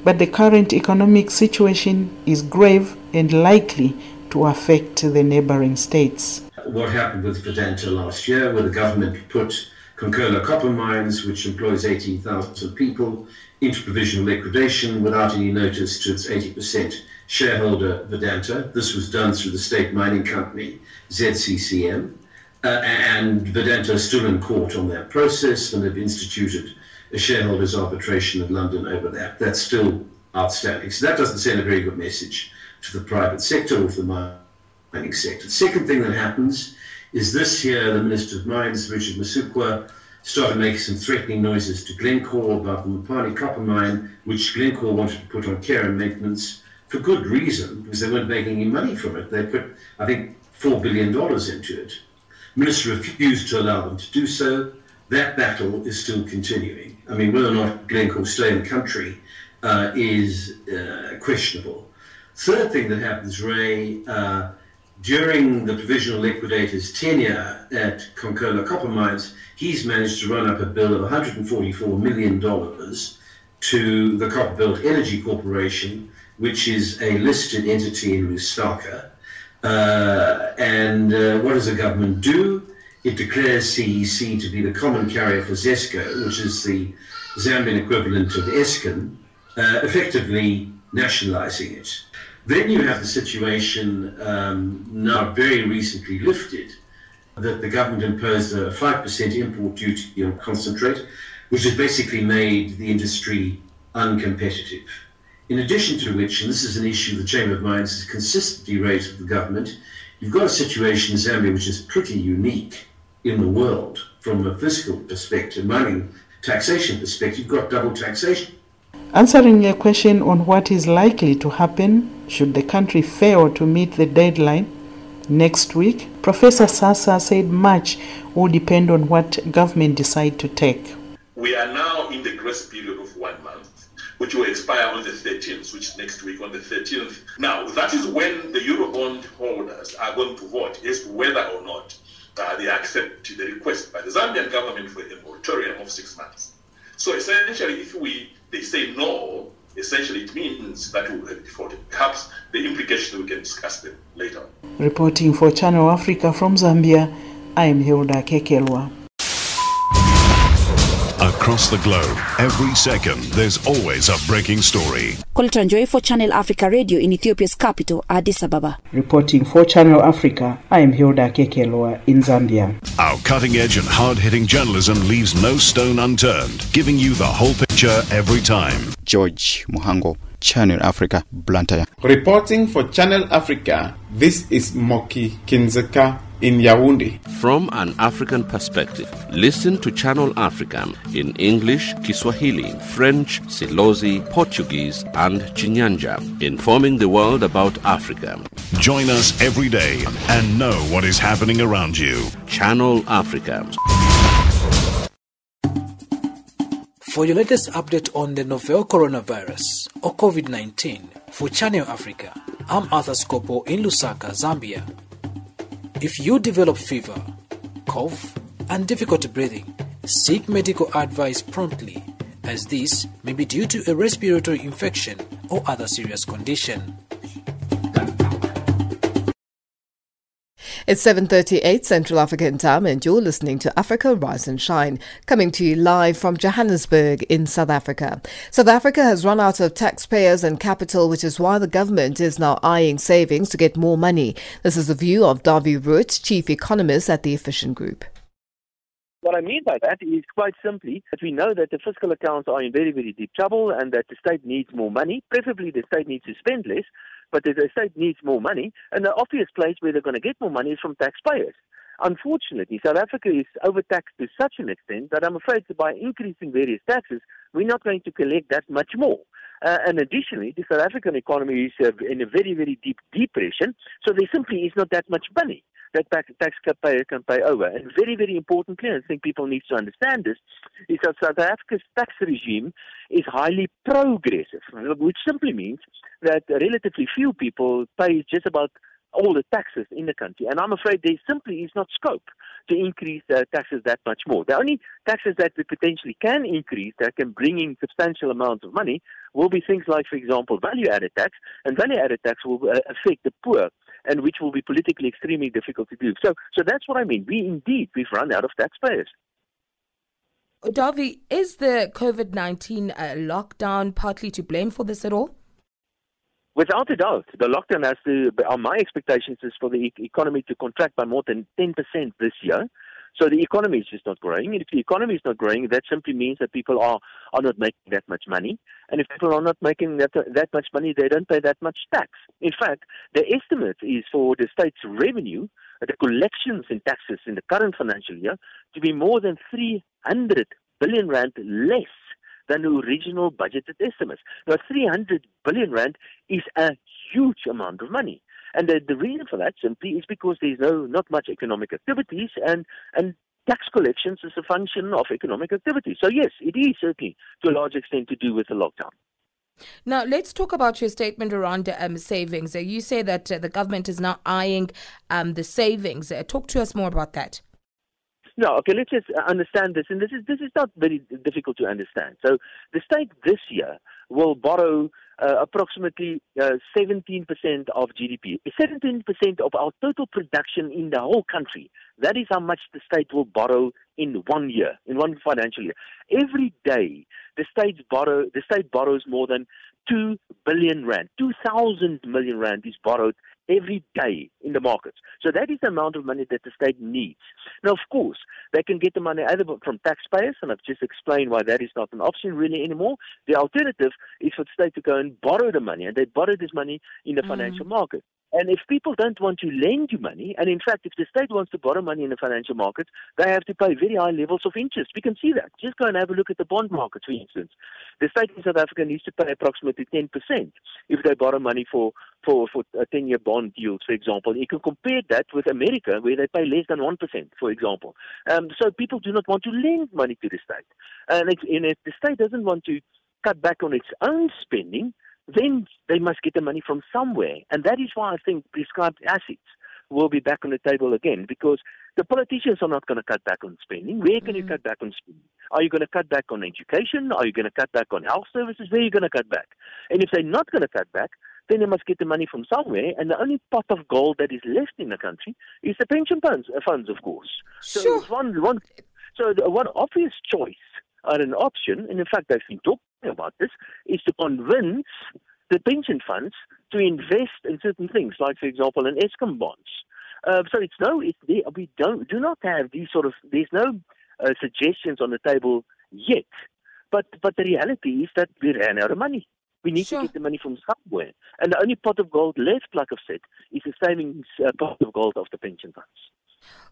but the current economic situation is grave and likely to affect the neighboring states. What happened with Vedanta last year, where the government put Konkola copper mines, which employs 18,000 people, into provisional liquidation without any notice to its 80% shareholder Vedanta. This was done through the state mining company ZCCM. Uh, and Vedanta is still in court on that process and have instituted a shareholders arbitration in London over that. That's still outstanding. So that doesn't send a very good message to the private sector or to the mining sector. The second thing that happens is this year the Minister of Mines, Richard Musukwa, started making some threatening noises to Glencore about the Mopani copper mine, which Glencore wanted to put on care and maintenance for good reason, because they weren't making any money from it. They put, I think, $4 billion into it. The minister refused to allow them to do so. That battle is still continuing. I mean, whether or not Glencore stay in the country uh, is uh, questionable. Third thing that happens, Ray, uh, during the provisional liquidator's tenure at Konkola Copper Mines, he's managed to run up a bill of $144 million to the Copperbelt Energy Corporation, which is a listed entity in Lusaka. Uh, and uh, what does the government do? It declares CEC to be the common carrier for ZESCO, which is the Zambian equivalent of Eskom, uh, effectively nationalizing it. Then you have the situation um, now very recently lifted that the government imposed a 5% import duty on concentrate, which has basically made the industry uncompetitive. In addition to which, and this is an issue the Chamber of Mines has consistently raised with the government, you've got a situation in Zambia which is pretty unique in the world from a fiscal perspective, mining taxation perspective. You've got double taxation. Answering a question on what is likely to happen should the country fail to meet the deadline next week, Professor Saasa said much will depend on what government decide to take. We are now in the grace period of one month, which will expire on the 13th, which is next week on the 13th. Now, that is when the Eurobond holders are going to vote as to whether or not uh, they accept the request by the Zambian government for a moratorium of six months. So essentially, if we they say no, essentially it means that we will have defaulted. Perhaps the implication we can discuss them later. Reporting for Channel Africa from Zambia, I am Hilda Kekelwa. Across the globe, every second, there's always a breaking story. Colton Joy for Channel Africa Radio in Ethiopia's capital, Addis Ababa. Reporting for Channel Africa, I am Hilda Kekelwa in Zambia. Our cutting edge and hard hitting journalism leaves no stone unturned, giving you the whole picture every time. George Muhango, Channel Africa, Blantyre. Reporting for Channel Africa, this is Moki Kindzeka in Yaoundé. From an African perspective, listen to Channel Africa in English, Kiswahili, French, Silozi, Portuguese, and Chinyanja, informing the world about Africa. Join us every day and know what is happening around you. Channel Africa. For your latest update on the novel coronavirus or COVID 19 for Channel Africa, I'm Arthur Scopo in Lusaka, Zambia. If you develop fever, cough, and difficulty breathing, seek medical advice promptly, as this may be due to a respiratory infection or other serious condition. It's 7:38 Central African Time and you're listening to Africa Rise and Shine, coming to you live from Johannesburg in South Africa. South Africa has run out of taxpayers and capital, which is why the government is now eyeing savings to get more money. This is the view of Dawie Roodt, chief economist at the Efficient Group. What I mean by that is quite simply that we know that the fiscal accounts are in very, very deep trouble and that the state needs more money. Preferably, the state needs to spend less, but the state needs more money. And the obvious place where they're going to get more money is from taxpayers. Unfortunately, South Africa is overtaxed to such an extent that I'm afraid that by increasing various taxes, we're not going to collect that much more. Uh, and additionally, the South African economy is uh, in a very, very deep depression, so there simply is not that much money that tax, taxpayer can pay over. And very, very importantly, I think people need to understand this, is that South Africa's tax regime is highly progressive, which simply means that relatively few people pay just about all the taxes in the country. And I'm afraid there simply is not scope to increase uh, taxes that much more. The only taxes that we potentially can increase that can bring in substantial amounts of money will be things like, for example, value added tax. And value added tax will uh, affect the poor and which will be politically extremely difficult to do. So, so that's what I mean. We indeed, we've run out of taxpayers. Dawie, is the COVID 19 uh, lockdown partly to blame for this at all? Without a doubt, the lockdown has to, on my expectations, is for the economy to contract by more than 10% this year. So the economy is just not growing. And if the economy is not growing, that simply means that people are, are not making that much money. And if people are not making that, that much money, they don't pay that much tax. In fact, the estimate is for the state's revenue, the collections in taxes in the current financial year, to be more than 300 billion rand less than the original budgeted estimates. Now, 300 billion rand is a huge amount of money. And the, the reason for that simply is because there's no not much economic activities and and tax collections is a function of economic activity. So yes, it is certainly to a large extent to do with the lockdown. Now, let's talk about your statement around um, savings. Uh, you say that uh, the government is now eyeing um, the savings. Uh, talk to us more about that. No, okay, let's just understand this. And this is, this is not very difficult to understand. So the state this year will borrow uh, approximately uh, 17% of GDP, 17% of our total production in the whole country. That is how much the state will borrow in one year, in one financial year. Every day, the state borrow, the state borrows more than 2 billion rand, 2,000 million rand is borrowed every day in the markets. So that is the amount of money that the state needs. Now, of course, they can get the money either from taxpayers, and I've just explained why that is not an option really anymore. The alternative is for the state to go and borrow the money, and they borrow this money in the mm. financial market. And if people don't want to lend you money, and in fact, if the state wants to borrow money in the financial markets, they have to pay very high levels of interest. We can see that. Just go and have a look at the bond market, for instance. The state in South Africa needs to pay approximately 10% if they borrow money for, for, for 10 year bond deals, for example. You can compare that with America, where they pay less than 1%, for example. Um, so people do not want to lend money to the state. And and if the state doesn't want to cut back on its own spending, then they must get the money from somewhere. And that is why I think prescribed assets will be back on the table again because the politicians are not going to cut back on spending. Where can mm-hmm. you cut back on spending? Are you going to cut back on education? Are you going to cut back on health services? Where are you going to cut back? And if they're not going to cut back, then they must get the money from somewhere. And the only pot of gold that is left in the country is the pension funds, uh, funds of course. So sure. one, one, so the, one obvious choice or an option, and in fact, I've been talking about this, is to convince the pension funds to invest in certain things, like, for example, in Eskom bonds. Uh, so it's no, it's, we don't do not have these sort of. There's no uh, suggestions on the table yet, but but the reality is that we ran out of money. We need sure. to get the money from somewhere, and the only pot of gold left, like I've said, is the savings uh, pot of gold of the pension funds.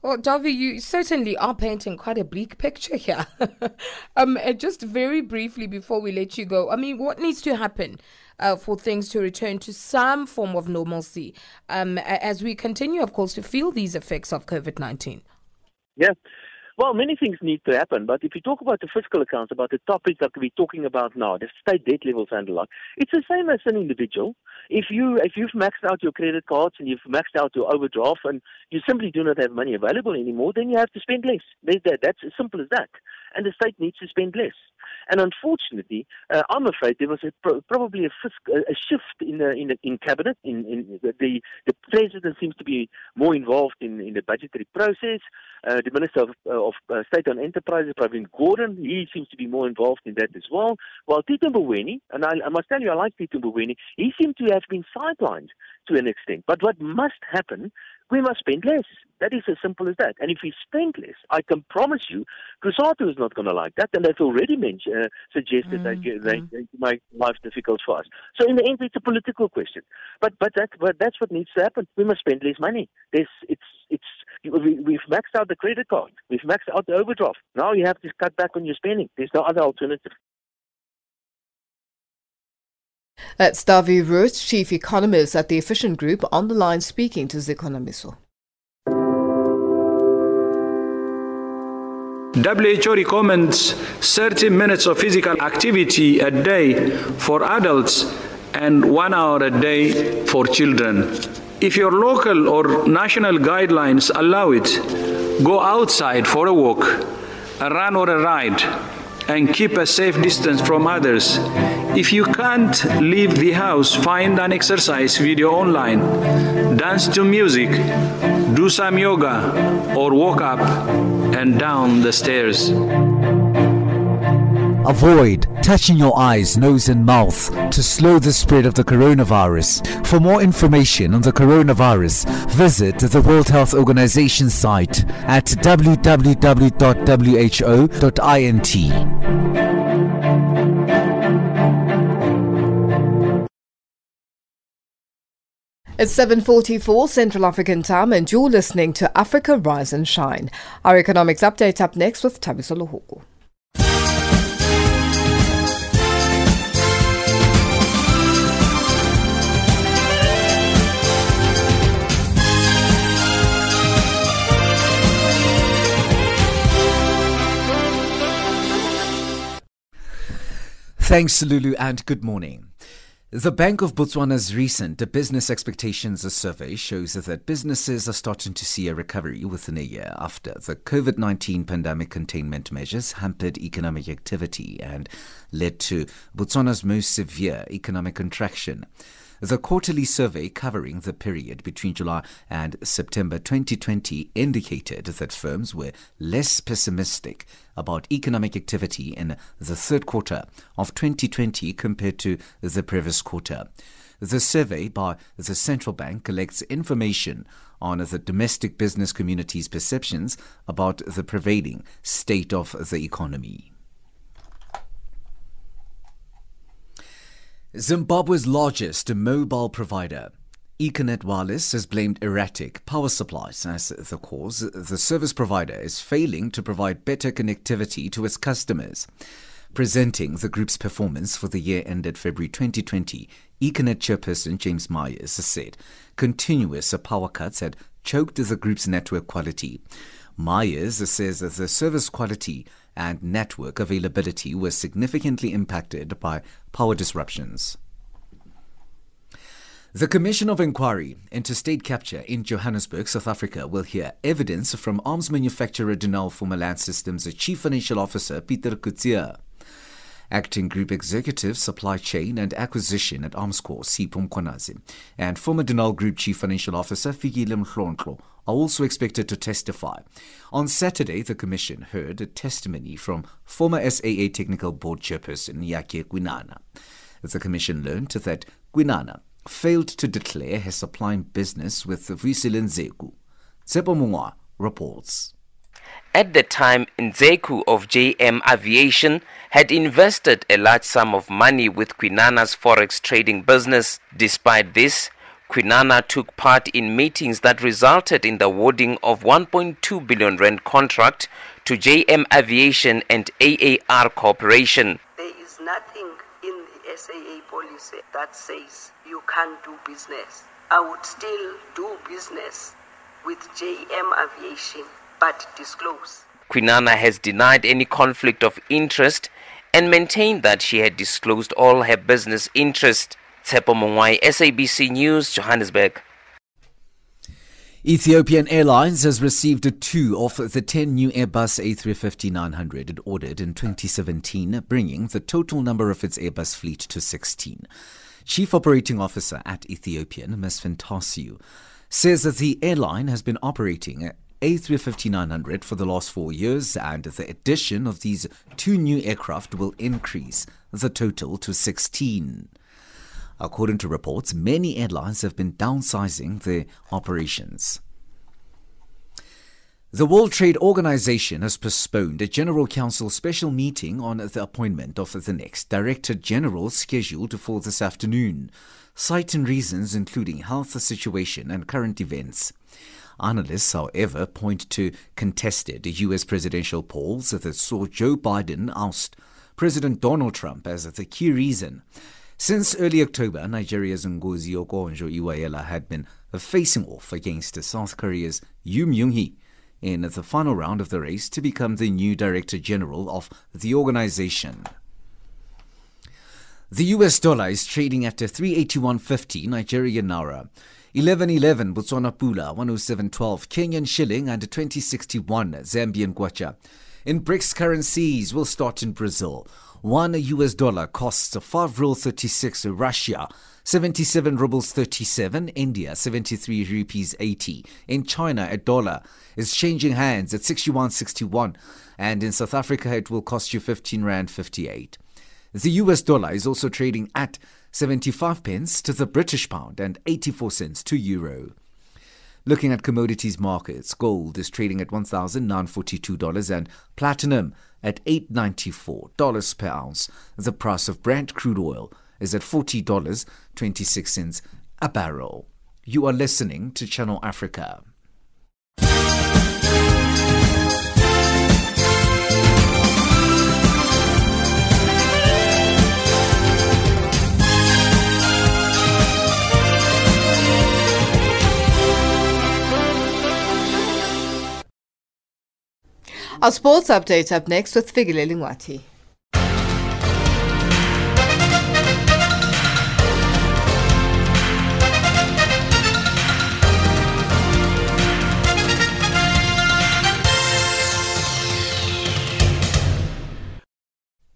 Well, Dawie, you certainly are painting quite a bleak picture here. um, just very briefly before we let you go, I mean, what needs to happen uh, for things to return to some form of normalcy um, as we continue, of course, to feel these effects of COVID 19? Yeah. Well, many things need to happen, but if you talk about the fiscal accounts, about the topics that we're talking about now, the state debt levels and the like, it's the same as an individual. If you if you've maxed out your credit cards and you've maxed out your overdraft and you simply do not have money available anymore, then you have to spend less. That's as simple as that. And the state needs to spend less. And unfortunately, uh, I'm afraid there was a, probably a, a, shift in the, in, the, in cabinet. In, in the, the, president seems to be more involved in, in the budgetary process. Uh, the Minister of, of uh, State on Enterprises, Pravin Gordhan, he seems to be more involved in that as well. While Tito Mboweni, and I, I must tell you, I like Tito Mboweni, he seemed to have been sidelined to an extent. But what must happen we must spend less. That is as simple as that. And if we spend less, I can promise you, COSATU is not going to like that, and they've already mentioned, uh, suggested mm-hmm. they, they, they make life difficult for us. So in the end, it's a political question. But but that but that's what needs to happen. We must spend less money. There's it's it's we, we've maxed out the credit card. We've maxed out the overdraft. Now you have to cut back on your spending. There's no other alternative. That's Dawie Roodt, Chief Economist at the Efficient Group, on the line speaking to Zekonomiso. WHO recommends 30 minutes of physical activity a day for adults and one hour a day for children. If your local or national guidelines allow it, go outside for a walk, a run or a ride and keep a safe distance from others. If you can't leave the house, find an exercise video online, dance to music, do some yoga, or walk up and down the stairs. Avoid touching your eyes, nose, and mouth to slow the spread of the coronavirus. For more information on the coronavirus, visit the World Health Organization site at www.who.int. It's 7:44 Central African Time and you're listening to Africa Rise and Shine. Our economics update up next with Thabiso Lohoko. Thanks, Lulu, and good morning. The Bank of Botswana's recent Business Expectations Survey shows that businesses are starting to see a recovery within a year after the COVID 19 pandemic containment measures hampered economic activity and led to Botswana's most severe economic contraction. The quarterly survey covering the period between July and September 2020 indicated that firms were less pessimistic about economic activity in the third quarter of 2020 compared to the previous quarter. The survey by the central bank collects information on the domestic business community's perceptions about the prevailing state of the economy. Zimbabwe's largest mobile provider, Econet Wireless, has blamed erratic power supplies as the cause. The service provider is failing to provide better connectivity to its customers. Presenting the group's performance for the year ended February 2020, Econet chairperson James Myers said continuous power cuts had choked the group's network quality. Myers says the service quality and network availability was significantly impacted by power disruptions. The Commission of Inquiry into State Capture in Johannesburg, South Africa, will hear evidence from arms manufacturer Denel Former Land Systems Chief Financial Officer Peter Coetzee. Acting Group Executive Supply Chain and Acquisition at Armscor, Sipho Mkhwanazi, and former Denel Group Chief Financial Officer Fikile Mhlontlo are also expected to testify. On Saturday, the Commission heard a testimony from former SAA Technical Board Chairperson Yakhe Kwinana. The Commission learned that Kwinana failed to declare her supplying business with Vuyisile Ndzeku. Tsepo Mungwa reports. At the time, Ndzeku of JM Aviation had invested a large sum of money with Kwinana's forex trading business. Despite this, Kwinana took part in meetings that resulted in the awarding of 1.2 billion rand contract to JM Aviation and AAR Corporation. There is nothing in the SAA policy that says you can't do business. I would still do business with JM Aviation but disclose. Kwinana has denied any conflict of interest and maintained that she had disclosed all her business interest. Tsepo Mungwai, SABC News, Johannesburg. Ethiopian Airlines has received two of the 10 new Airbus A350-900 it ordered in 2017, bringing the total number of its Airbus fleet to 16. Chief Operating Officer at Ethiopian, Mesfin Tasew, says that the airline has been operating a350-900 for the last four years, and the addition of these two new aircraft will increase the total to 16. According to reports, many airlines have been downsizing their operations. The World Trade Organization has postponed a General Council special meeting on the appointment of the next Director General scheduled for this afternoon, citing reasons including health situation and current events. Analysts, however, point to contested US presidential polls that saw Joe Biden oust President Donald Trump as the key reason. Since early October, Nigeria's Ngozi Okonjo-Iweala had been facing off against South Korea's Yoon Myung-hee in the final round of the race to become the new Director General of the organization. The US dollar is trading at 381.50 Nigerian naira. 1111 Botswana Pula, 10712 Kenyan shilling and 2061 Zambian kwacha. In BRICS currencies, we'll start in Brazil. One US dollar costs 5 real 36 Russia, 77 rubles 37, India 73 rupees 80. In China, a dollar is changing hands at 61.61 and in South Africa it will cost you 15 rand 58. The US dollar is also trading at 75 pence to the British pound and 84 cents to euro. Looking at commodities markets, gold is trading at $1,942 and platinum at $894 per ounce. The price of Brent crude oil is at $40.26 a barrel. You are listening to Channel Africa. Our sports update up next with Figile Lingwati.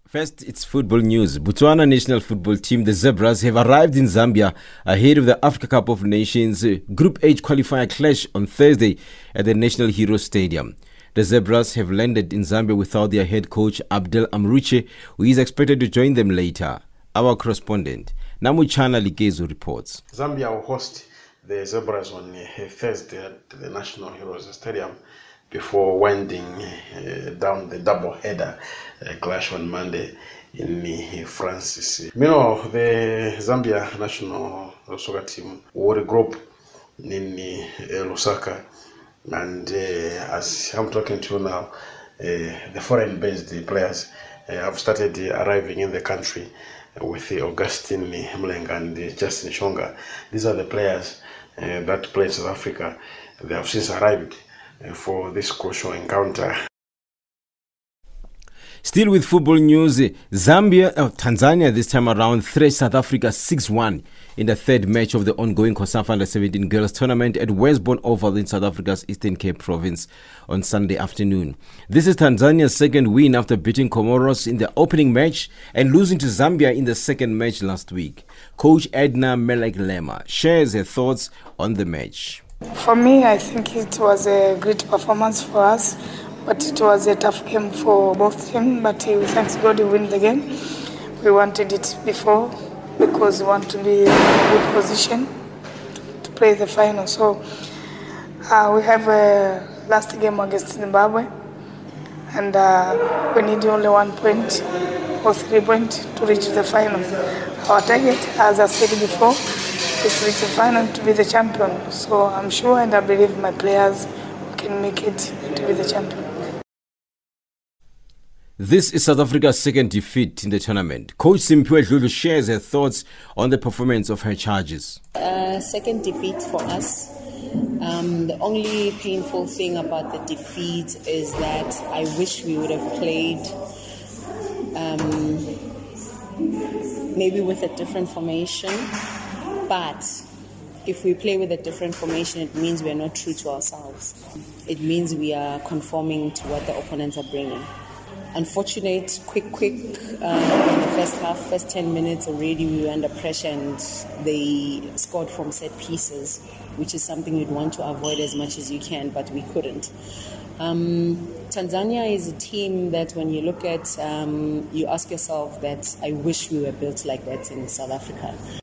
First, it's football news. Botswana national football team, the Zebras, have arrived in Zambia ahead of the Africa Cup of Nations Group H qualifier clash on Thursday at the National Hero Stadium. The Zebras have landed in Zambia without their head coach Abdel Amrouche, who is expected to join them later. Our correspondent, Namuchana Ligezo reports. Zambia will host the Zebras on Thursday at the National Heroes Stadium before winding uh, down the double header uh, clash on Monday in uh, Francis. Meanwhile, the Zambia national soccer team will regroup in uh, Lusaka, and uh, as I'm talking to you now, uh, the foreign-based players uh, have started arriving in the country with Augustine Mulenga and Justin Shonga. These are the players that play South Africa. They have since arrived for this crucial encounter. Still with football news, Zambia, oh, Tanzania this time around thrashed South Africa 6 1 in the third match of the ongoing COSAFA Under 17 Girls Tournament at Westbourne Oval in South Africa's Eastern Cape Province on Sunday afternoon. This is Tanzania's second win after beating Comoros in the opening match and losing to Zambia in the second match last week. Coach Edna Melek Lema shares her thoughts on the match. For me, I think it was a great performance for us, but it was a tough game for both teams. But uh, thanks God we win the game. We wanted it before because we want to be in a good position to play the final. So uh, we have a last game against Zimbabwe, and uh, we need only one point or three points to reach the final. Our target, as I said before, is to reach the final to be the champion. So I'm sure and I believe my players can make it to be the champion. This is South Africa's second defeat in the tournament. Coach Simphiwe Dludlu shares her thoughts on the performance of her charges. Uh, second defeat for us. Um, the only painful thing about the defeat is that I wish we would have played um, maybe with a different formation. But if we play with a different formation, it means we are not true to ourselves. It means we are conforming to what the opponents are bringing. Unfortunate, quick, quick uh, in the first half, first 10 minutes already, we were under pressure and they scored from set pieces, which is something you'd want to avoid as much as you can, but we couldn't. Um, Tanzania is a team that when you look at, um, you ask yourself that I wish we were built like that in South Africa.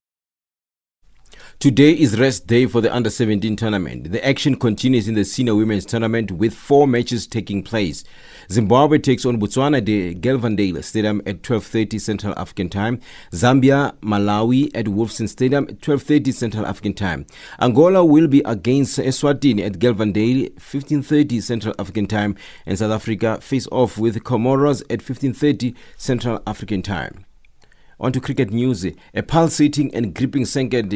Today is rest day for the under 17 tournament. The action continues in the senior women's tournament with four matches taking place. Zimbabwe takes on Botswana de Gelvandale Stadium at 12:30 Central African Time. Zambia Malawi at Wolfson Stadium at 12:30 Central African Time. Angola will be against Eswatini at Gelvandale 15:30 Central African Time and South Africa face off with Comoros at 15:30 Central African Time. On to cricket news. A pulsating and gripping second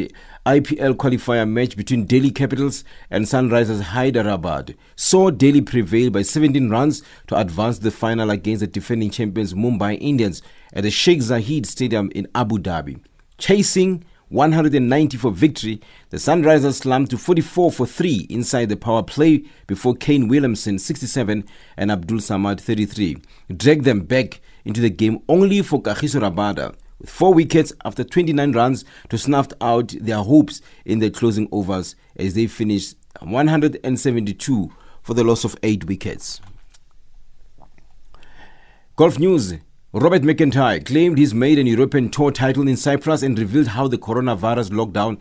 IPL qualifier match between Delhi Capitals and Sunrisers Hyderabad saw Delhi prevail by 17 runs to advance the final against the defending champions Mumbai Indians at the Sheikh Zayed Stadium in Abu Dhabi. Chasing 190 for victory, the Sunrisers slumped to 44 for 3 inside the power play before Kane Williamson 67 and Abdul Samad 33 dragged them back into the game only for Kagiso Rabada with four wickets after 29 runs to snuff out their hopes in the closing overs as they finished 172 for the loss of eight wickets. Golf news. Robert McIntyre claimed he's made an European Tour title in Cyprus and revealed how the coronavirus lockdown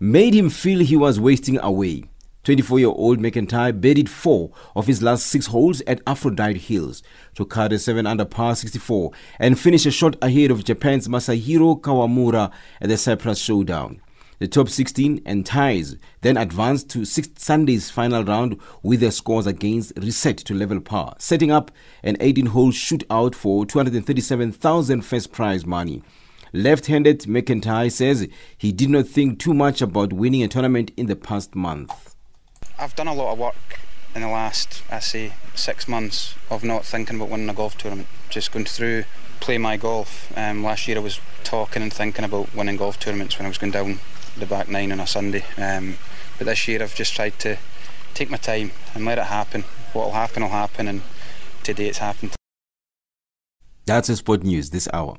made him feel he was wasting away. 24 year old McIntyre birdied four of his last six holes at Aphrodite Hills to cut a 7 under par 64 and finish a shot ahead of Japan's Masahiro Kawamura at the Cyprus Showdown. The top 16 and ties then advanced to Sunday's final round with their scores against reset to level par, setting up an 18 hole shootout for 237,000 first prize money. Left handed McIntyre says he did not think too much about winning a tournament in the past month. I've done a lot of work in the last, I say, six months of not thinking about winning a golf tournament. Just going through play my golf. Um, last year I was talking and thinking about winning golf tournaments when I was going down the back nine on a Sunday. Um, but this year I've just tried to take my time and let it happen. What will happen will happen, and today it's happened. That's the sport news this hour.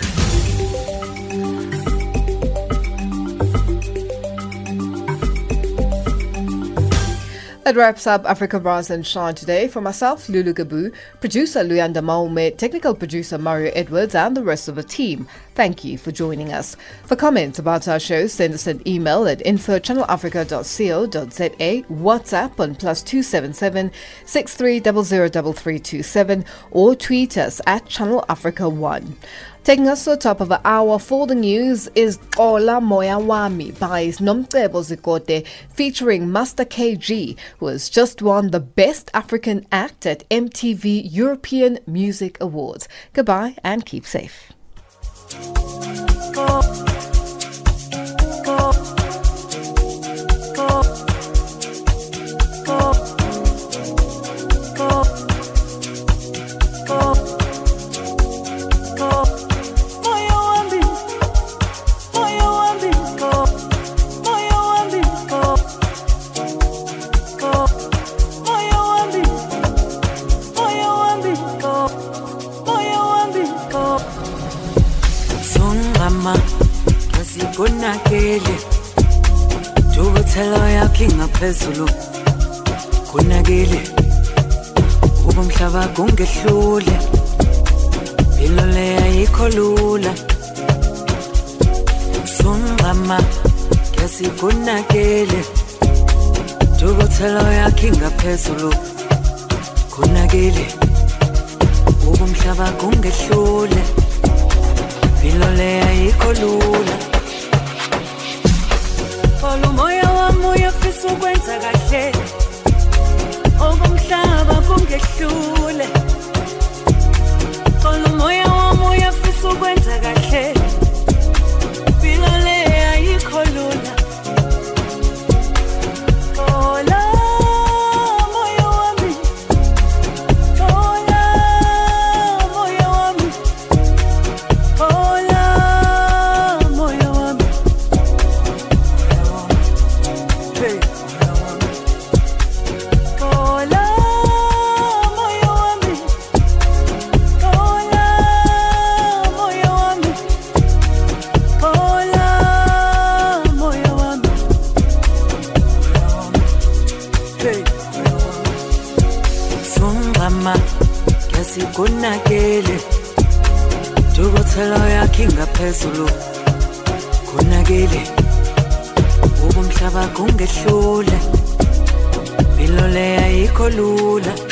That wraps up Africa Rise and Shine today. For myself, Lulu Gabu, producer Luyanda Maume, technical producer Mario Edwards, and the rest of the team, thank you for joining us. For comments about our show, send us an email at info.channelafrica.co.za, WhatsApp on plus 277 63003327, or tweet us at Channel Africa 1. Taking us to the top of the hour for the news is Ola Moya Wami by Nomcebo Zikode featuring Master KG, who has just won the Best African Act at MTV European Music Awards. Goodbye and keep safe. imithelo yakho ingaphezulu kunakile. Uba umhlaba kungehlule. Impilo leyayikho lula. Sungqama ngesikunakele ntukuthelo yakho ingaphezulu kunakile. Uba umhlaba kungehlule. Impilo leyayikho lula. Olha o moyo umoya uyafisa ukwenza kahle. Okumhlaba kungehlule Phola umoya wami uyafisa ukwenza kahle ngaphezulu konakele ubumhlaba kungehlula impilo le ayikho lula.